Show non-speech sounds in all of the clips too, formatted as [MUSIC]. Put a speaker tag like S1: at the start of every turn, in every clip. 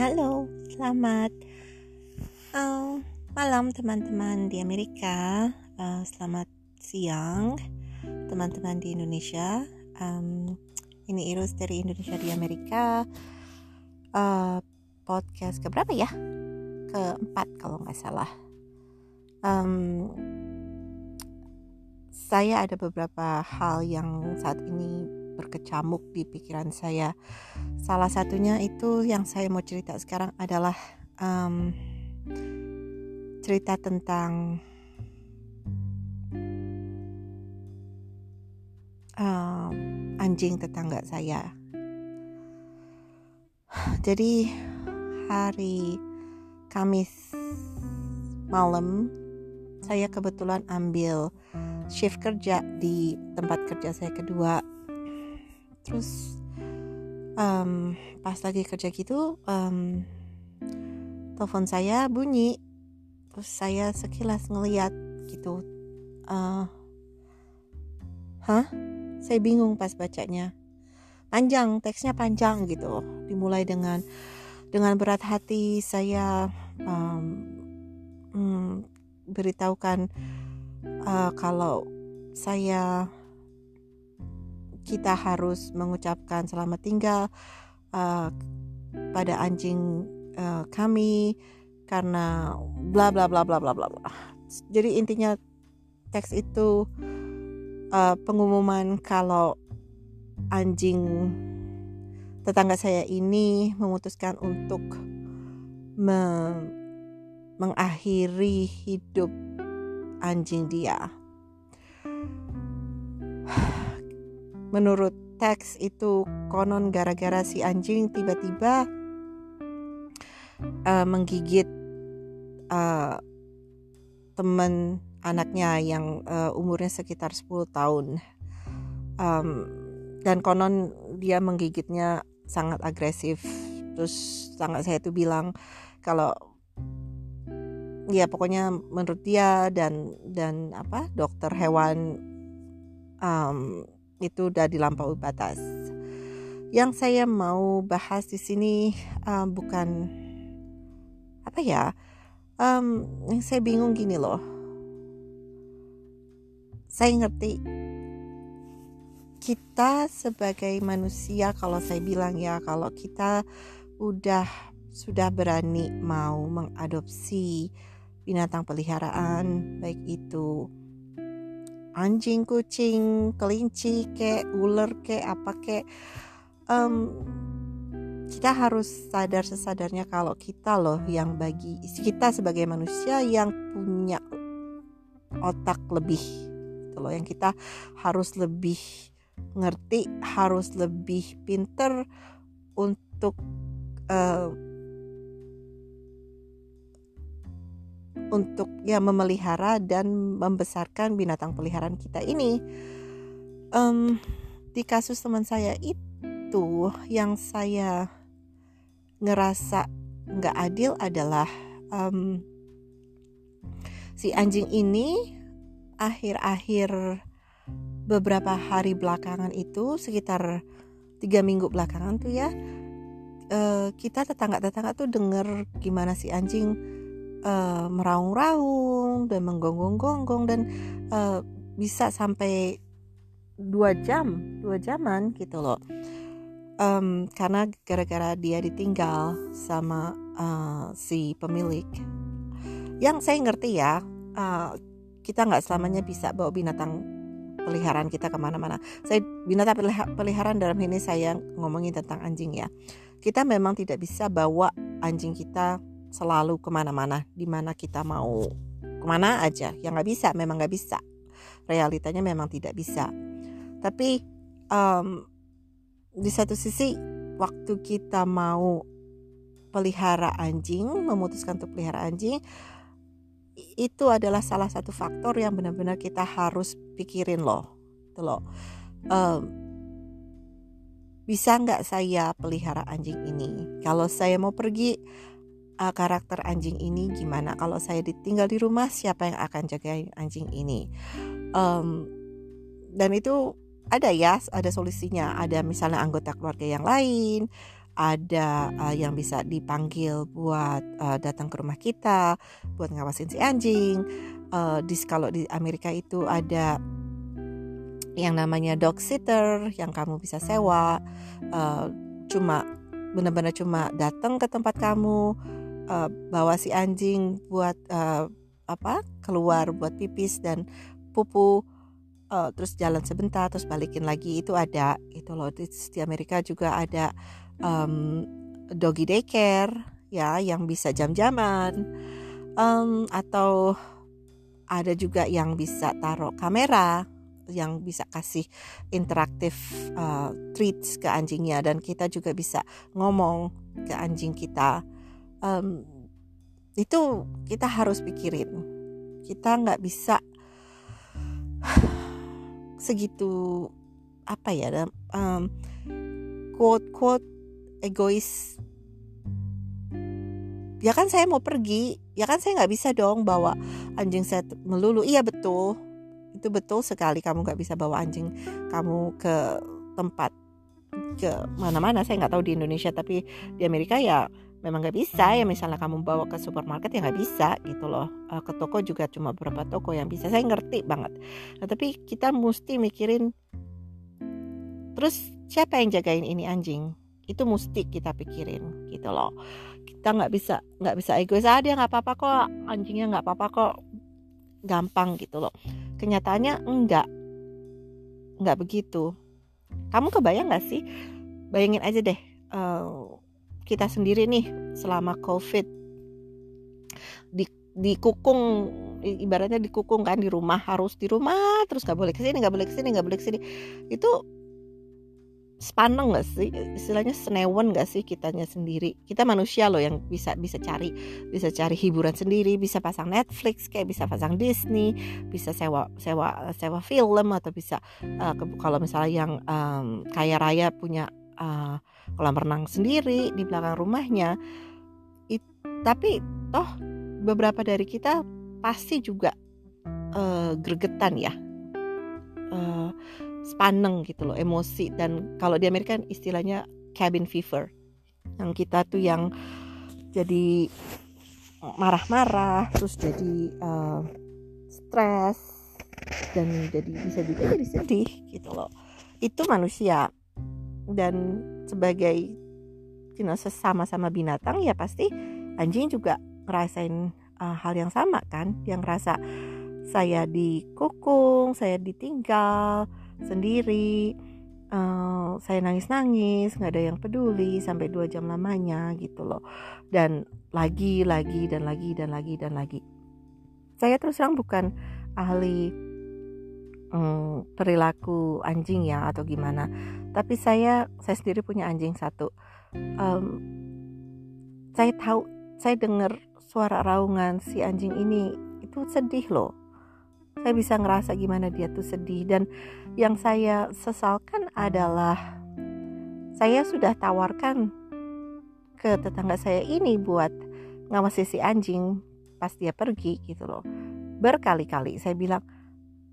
S1: Halo, selamat uh, malam teman-teman di Amerika. Uh, selamat siang teman-teman di Indonesia. Um, ini Iris dari Indonesia di Amerika. Uh, podcast keberapa ya? Keempat kalau nggak salah. Um, saya ada beberapa hal yang saat ini berkecamuk di pikiran saya. Salah satunya itu yang saya mau cerita sekarang adalah um, cerita tentang um, anjing tetangga saya. Jadi hari Kamis malam saya kebetulan ambil shift kerja di tempat kerja saya kedua terus um, pas lagi kerja gitu um, telepon saya bunyi. Terus saya sekilas ngeliat gitu. Uh, hah? Saya bingung pas bacanya. Panjang teksnya panjang gitu. Dimulai dengan dengan berat hati saya um, um, beritahukan uh, kalau saya kita harus mengucapkan selamat tinggal uh, pada anjing uh, kami karena bla bla bla bla bla bla bla. Jadi intinya teks itu uh, pengumuman kalau anjing tetangga saya ini memutuskan untuk me mengakhiri hidup anjing dia. Menurut teks itu konon gara-gara si anjing tiba-tiba uh, menggigit uh, teman anaknya yang uh, umurnya sekitar 10 tahun. Um, dan konon dia menggigitnya sangat agresif. Terus sangat saya tuh bilang kalau ya pokoknya menurut dia dan dan apa dokter hewan um, itu udah dilampaui batas. Yang saya mau bahas di sini uh, bukan apa ya, um, yang saya bingung gini loh. Saya ngerti kita sebagai manusia kalau saya bilang ya kalau kita udah sudah berani mau mengadopsi binatang peliharaan baik itu anjing, kucing, kelinci, kek, ular, kek, apa kek. Um, kita harus sadar sesadarnya kalau kita loh yang bagi kita sebagai manusia yang punya otak lebih, gitu loh yang kita harus lebih ngerti, harus lebih pinter untuk uh, untuk ya memelihara dan membesarkan binatang peliharaan kita ini. Um, di kasus teman saya itu yang saya ngerasa nggak adil adalah um, si anjing ini akhir-akhir beberapa hari belakangan itu sekitar tiga minggu belakangan tuh ya uh, kita tetangga-tetangga tuh denger gimana si anjing uh, meraung-raung dan menggonggong-gonggong dan uh, bisa sampai dua jam dua jaman gitu loh. Um, karena gara-gara dia ditinggal sama uh, si pemilik. Yang saya ngerti ya uh, kita nggak selamanya bisa bawa binatang peliharaan kita ke mana-mana. Saya binatang peliharaan dalam ini saya ngomongin tentang anjing ya. Kita memang tidak bisa bawa anjing kita selalu ke mana-mana di mana kita mau ke mana aja. Yang nggak bisa memang nggak bisa. Realitanya memang tidak bisa. Tapi um, di satu sisi waktu kita mau pelihara anjing memutuskan untuk pelihara anjing itu adalah salah satu faktor yang benar-benar kita harus pikirin loh itu loh. Um, bisa nggak saya pelihara anjing ini? Kalau saya mau pergi uh, karakter anjing ini gimana? Kalau saya ditinggal di rumah siapa yang akan jaga anjing ini? Um, dan itu ada ya ada solusinya. Ada misalnya anggota keluarga yang lain ada uh, yang bisa dipanggil buat uh, datang ke rumah kita buat ngawasin si anjing. Uh, di kalau di Amerika itu ada yang namanya dog sitter yang kamu bisa sewa. Uh, cuma benar-benar cuma datang ke tempat kamu uh, bawa si anjing buat uh, apa keluar buat pipis dan pupu uh, terus jalan sebentar terus balikin lagi itu ada itu loh. Di, di Amerika juga ada um, doggy daycare ya yang bisa jam-jaman um, atau ada juga yang bisa taruh kamera yang bisa kasih interaktif uh, treats ke anjingnya dan kita juga bisa ngomong ke anjing kita um, itu kita harus pikirin. Kita nggak bisa [SIGHS] segitu apa ya um, quote quote egois. Ya kan saya mau pergi ya kan saya nggak bisa dong bawa anjing saya melulu. Iya betul. Itu betul sekali kamu nggak bisa bawa anjing kamu ke tempat ke mana-mana. Saya nggak tahu di Indonesia tapi di Amerika ya memang nggak bisa ya misalnya kamu bawa ke supermarket ya nggak bisa gitu loh. Eh, ke toko juga cuma beberapa toko yang bisa. Saya ngerti banget. Nah, tapi kita mesti mikirin terus siapa yang jagain ini anjing? Itu mesti kita pikirin gitu loh. Kita nggak bisa nggak bisa egois ah dia nggak apa-apa kok anjingnya nggak apa-apa kok. Gampang gitu loh. Kenyataannya enggak enggak begitu. Kamu kebayang nggak sih? Bayangin aja deh uh, kita sendiri nih selama covid. Di dikukung ibaratnya dikukung kan di rumah harus di rumah terus nggak boleh ke sini nggak boleh ke sini nggak boleh ke sini itu sepaneng gak sih? Istilahnya senewen gak sih kitanya sendiri? Kita manusia loh yang bisa bisa cari bisa cari hiburan sendiri bisa pasang Netflix kayak bisa pasang Disney bisa sewa sewa sewa film atau bisa uh, kalau misalnya yang um, kaya raya punya uh, kolam renang sendiri di belakang rumahnya. It, tapi toh beberapa dari kita pasti juga uh, gregetan ya. Uh, sepaneng gitu loh emosi. Dan kalau di Amerika kan istilahnya cabin fever. Yang kita tuh yang jadi marah-marah terus jadi uh, stres dan jadi bisa juga jadi sedih gitu loh. Itu manusia dan sebagai you know, sesama-sama binatang ya pasti anjing juga ngerasain uh, hal yang sama kan? Yang ngerasa saya dikukung saya ditinggal sendiri uh, saya nangis-nangis nggak ada yang peduli sampai dua jam lamanya gitu loh. Dan lagi lagi dan lagi dan lagi dan lagi. Saya terus terang bukan ahli um, perilaku anjing ya atau gimana. Tapi saya saya sendiri punya anjing satu. Um, saya tahu saya dengar suara raungan si anjing ini itu sedih loh. Saya bisa ngerasa gimana dia tuh sedih. Dan yang saya sesalkan adalah saya sudah tawarkan ke tetangga saya ini buat ngawasi si anjing pas dia pergi gitu loh. Berkali-kali saya bilang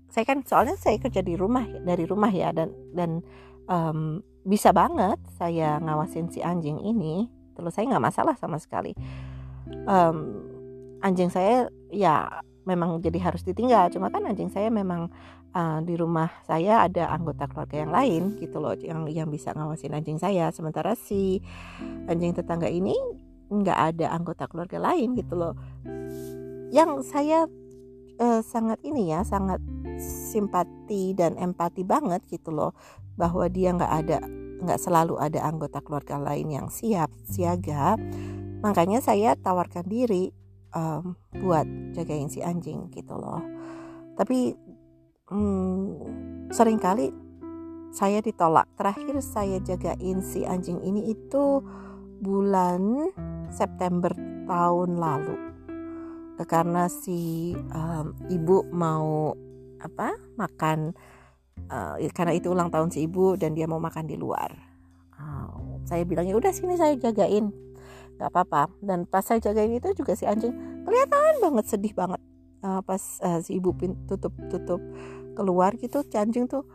S1: saya kan soalnya saya kerja di rumah dari rumah ya dan dan um, bisa banget saya ngawasin si anjing ini. Terus saya nggak masalah sama sekali. Um, anjing saya ya memang jadi harus ditinggal. Cuma kan anjing saya memang uh, di rumah saya ada anggota keluarga yang lain gitu loh yang yang bisa ngawasin anjing saya. Sementara si anjing tetangga ini nggak ada anggota keluarga lain gitu loh. Yang saya uh, sangat ini ya sangat simpati dan empati banget gitu loh bahwa dia nggak ada nggak selalu ada anggota keluarga lain yang siap siaga. Makanya saya tawarkan diri um, buat jagain si anjing gitu loh. Tapi hmm, sering kali saya ditolak. Terakhir saya jagain si anjing ini itu bulan September tahun lalu. Karena si um, ibu mau apa makan uh, karena itu ulang tahun si ibu dan dia mau makan di luar. Uh, saya bilangnya udah sini saya jagain. Nggak apa-apa. Dan pas saya jagain itu juga si anjing kelihatan banget sedih banget. Uh, pas uh, si ibu tutup tutup keluar gitu si anjing tuh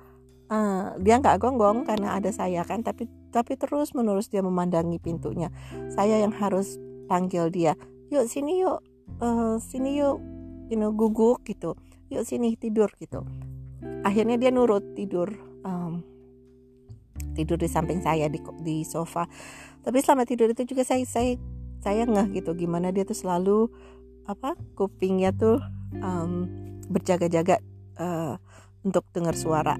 S1: uh, dia nggak gonggong karena ada saya kan tapi tapi terus menerus dia memandangi pintunya. Saya yang harus panggil dia yuk sini yuk uh, sini yuk you know guguk gitu yuk sini tidur gitu. Akhirnya dia nurut tidur um, tidur di samping saya di di sofa. Tapi selama tidur itu juga saya saya saya ngeh gitu gimana dia tuh selalu apa kupingnya tuh um, berjaga-jaga uh, untuk dengar suara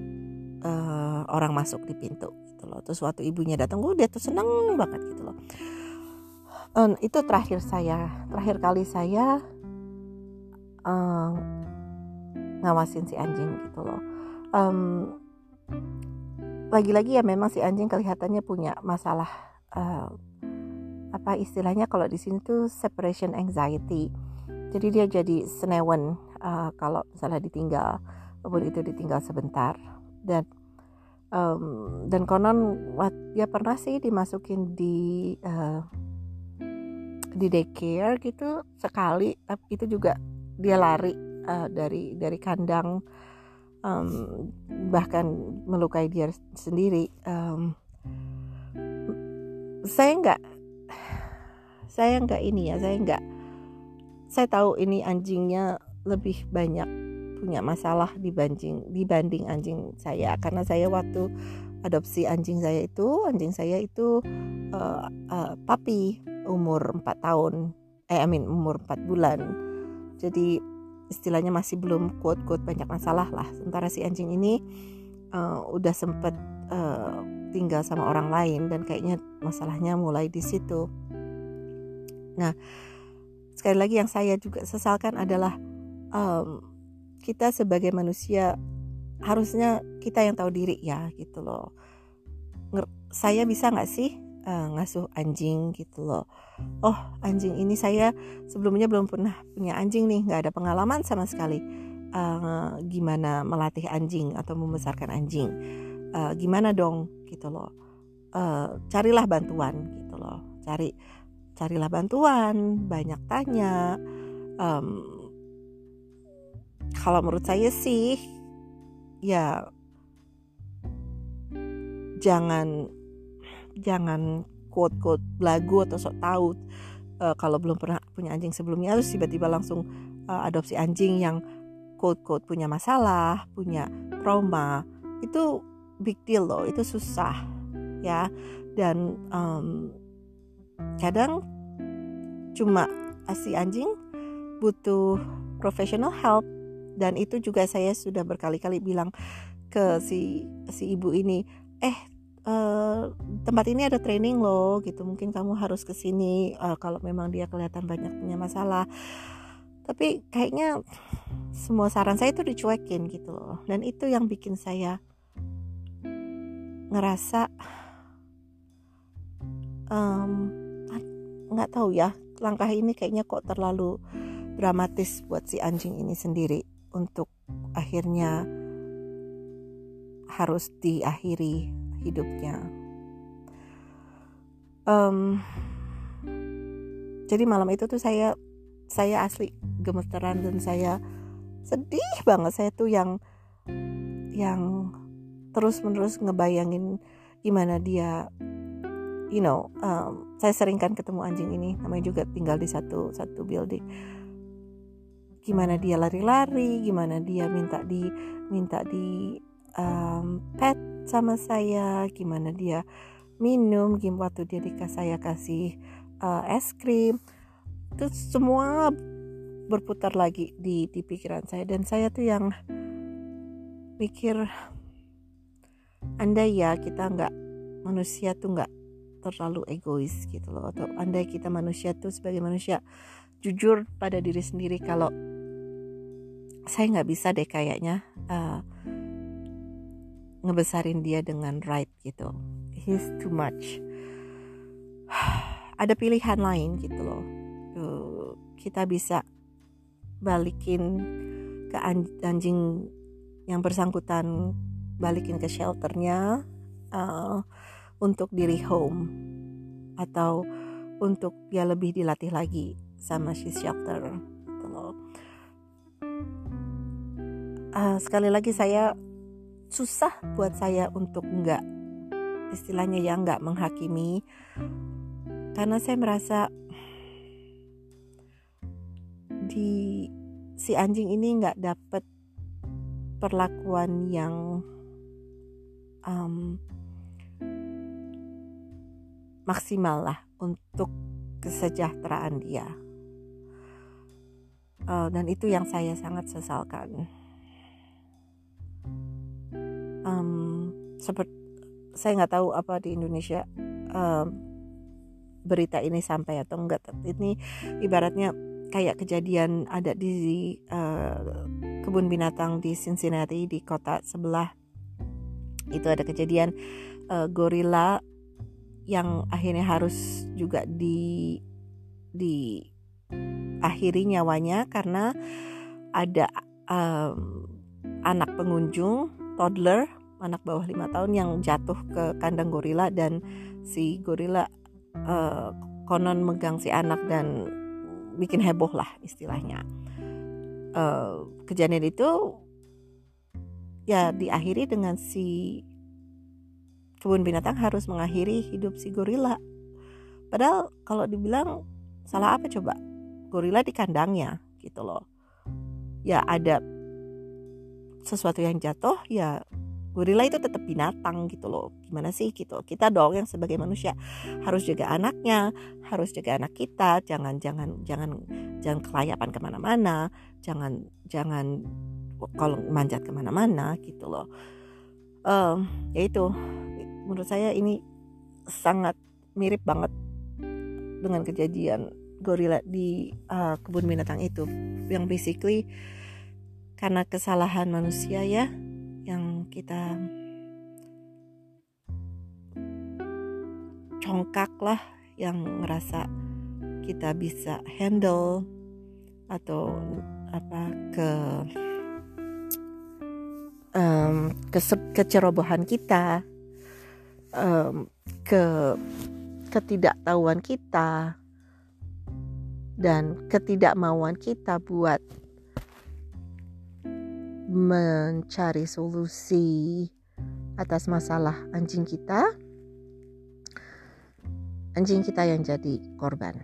S1: uh, orang masuk di pintu gitu loh. Terus waktu ibunya datang gue dia tuh seneng banget gitu loh. Um, itu terakhir saya terakhir kali saya ngawasin si anjing gitu loh. Um, lagi-lagi ya memang si anjing kelihatannya punya masalah uh, apa istilahnya kalau di sini tuh separation anxiety. Jadi dia jadi senewen uh, kalau misalnya ditinggal walaupun itu ditinggal sebentar. Dan um, dan konon dia pernah sih dimasukin di uh, di daycare gitu sekali tapi itu juga dia lari uh, dari dari kandang um, bahkan melukai dia sendiri um, saya nggak saya nggak ini ya saya nggak saya tahu ini anjingnya lebih banyak punya masalah dibanding dibanding anjing saya. Karena saya waktu adopsi anjing saya itu anjing saya itu uh, uh, papi umur 4 tahun eh I mean umur 4 bulan. Jadi istilahnya masih belum kuat-kuat banyak masalah lah. Sementara si anjing ini uh, udah sempet uh, tinggal sama orang lain dan kayaknya masalahnya mulai di situ. Nah sekali lagi yang saya juga sesalkan adalah um, kita sebagai manusia harusnya kita yang tahu diri ya gitu loh. Saya bisa nggak sih uh, ngasuh anjing gitu loh. Oh anjing ini saya sebelumnya belum pernah punya anjing nih nggak ada pengalaman sama sekali. Uh, gimana melatih anjing atau membesarkan anjing? Uh, gimana dong gitu loh. Uh, carilah bantuan gitu loh. Cari carilah bantuan, banyak tanya. Um, kalau menurut saya sih, ya jangan jangan quote quote lagu atau sok tahu uh, kalau belum pernah punya anjing sebelumnya. Harus tiba-tiba langsung uh, adopsi anjing yang quote quote punya masalah, punya trauma itu big deal loh, itu susah ya. Dan um, kadang cuma si anjing butuh professional help. Dan itu juga saya sudah berkali-kali bilang ke si si ibu ini eh uh, tempat ini ada training loh gitu. Mungkin kamu harus ke sini uh, kalau memang dia kelihatan banyak punya masalah. Tapi kayaknya semua saran saya itu dicuekin gitu loh. Dan itu yang bikin saya ngerasa um, nggak tahu ya langkah ini kayaknya kok terlalu dramatis buat si anjing ini sendiri untuk akhirnya harus diakhiri hidupnya. Um, jadi malam itu tuh saya saya asli gemeteran dan saya sedih banget saya tuh yang yang terus menerus ngebayangin gimana dia you know um, saya sering kan ketemu anjing ini namanya juga tinggal di satu satu building gimana dia lari-lari gimana dia minta di minta di um, pet sama saya gimana dia minum gimana waktu dia dikasih saya kasih uh, es krim. Itu semua berputar lagi di di pikiran saya. Dan saya tuh yang mikir andai ya kita nggak manusia tuh nggak terlalu egois gitu loh. Atau andai kita manusia tuh sebagai manusia jujur pada diri sendiri kalau saya nggak bisa deh kayaknya uh, ngebesarin dia dengan right gitu. He's too much. [SIGHS] Ada pilihan lain gitu loh. Uh, kita bisa balikin ke anjing yang bersangkutan balikin ke shelternya uh, untuk diri home. Atau untuk dia lebih dilatih lagi sama si shelter gitu loh. Uh, sekali lagi saya susah buat saya untuk nggak istilahnya ya nggak menghakimi. Karena saya merasa di si anjing ini nggak dapet perlakuan yang um, maksimal lah untuk kesejahteraan dia. Uh, dan itu yang saya sangat sesalkan seperti saya nggak tahu apa di Indonesia um, berita ini sampai atau enggak ini ibaratnya kayak kejadian ada di uh, kebun binatang di Cincinnati di kota sebelah. Itu ada kejadian uh, gorila yang akhirnya harus juga di di akhiri nyawanya karena ada um, anak pengunjung toddler anak bawah lima tahun yang jatuh ke kandang gorila dan si gorila uh, konon megang si anak dan bikin heboh lah istilahnya. Uh, kejadian itu ya diakhiri dengan si kebun binatang harus mengakhiri hidup si gorila. Padahal kalau dibilang salah apa coba? Gorila di kandangnya gitu loh. Ya ada sesuatu yang jatuh ya gorila itu tetap binatang gitu loh. Gimana sih gitu? Kita dong yang sebagai manusia harus jaga anaknya harus jaga anak kita. Jangan jangan jangan jangan kelayapan ke mana-mana. Jangan jangan kalau manjat ke mana-mana gitu loh. Um, ya itu. Menurut saya ini sangat mirip banget dengan kejadian gorila di uh, kebun binatang itu. Yang basically karena kesalahan manusia ya kita congkak lah yang ngerasa kita bisa handle atau apa ke um, ke kecerobohan kita um, ke ketidaktahuan kita dan ketidakmauan kita buat mencari solusi atas masalah anjing kita, anjing kita yang jadi korban.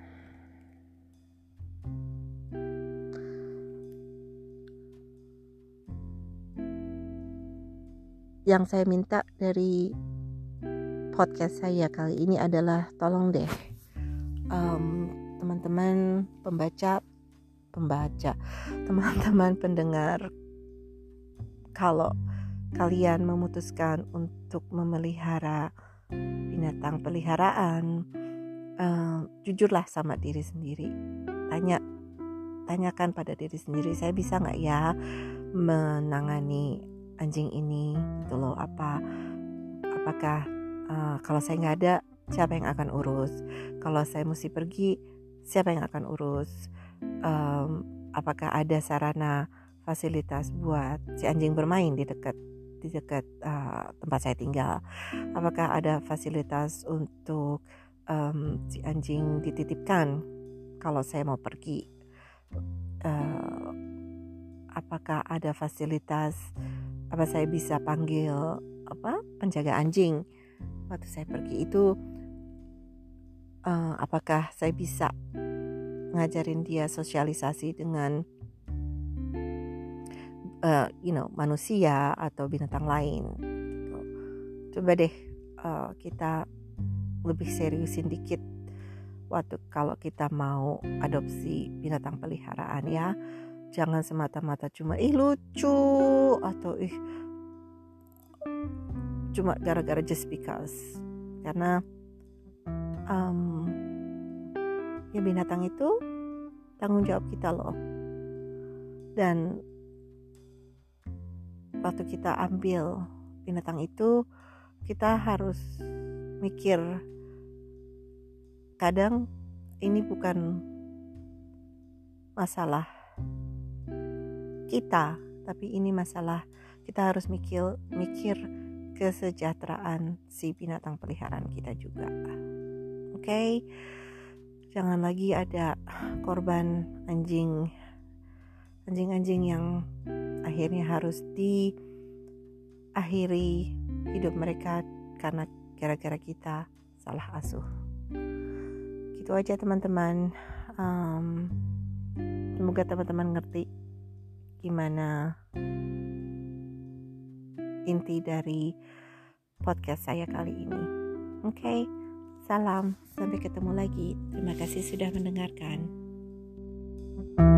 S1: Yang saya minta dari podcast saya kali ini adalah tolong deh um, teman-teman pembaca pembaca [LAUGHS] teman-teman pendengar kalau kalian memutuskan untuk memelihara binatang peliharaan, uh, jujurlah sama diri sendiri. Tanya, tanyakan pada diri sendiri, saya bisa nggak ya menangani anjing ini, gitu loh. Apa, apakah uh, kalau saya nggak ada, siapa yang akan urus? Kalau saya mesti pergi, siapa yang akan urus? Um, apakah ada sarana fasilitas buat si anjing bermain di dekat di dekat uh, tempat saya tinggal? Apakah ada fasilitas untuk um, si anjing dititipkan kalau saya mau pergi? Uh, apakah ada fasilitas apa saya bisa panggil apa penjaga anjing waktu saya pergi itu? Uh, apakah saya bisa ngajarin dia sosialisasi dengan uh, you know manusia atau binatang lain gitu. coba deh uh, kita lebih seriusin dikit waktu kalau kita mau adopsi binatang peliharaan ya. Jangan semata-mata cuma ih lucu atau ih. Cuma gara-gara just because. Karena um, ya binatang itu tanggung jawab kita loh. Dan waktu kita ambil binatang itu kita harus mikir kadang ini bukan masalah kita tapi ini masalah kita harus mikir mikir kesejahteraan si binatang peliharaan kita juga oke okay? jangan lagi ada korban anjing anjing-anjing yang akhirnya harus di akhiri hidup mereka karena gara-gara kita salah asuh. Gitu aja teman-teman. Um, semoga teman-teman ngerti gimana inti dari podcast saya kali ini. Oke okay? salam. Sampai ketemu lagi. Terima kasih sudah mendengarkan. thank you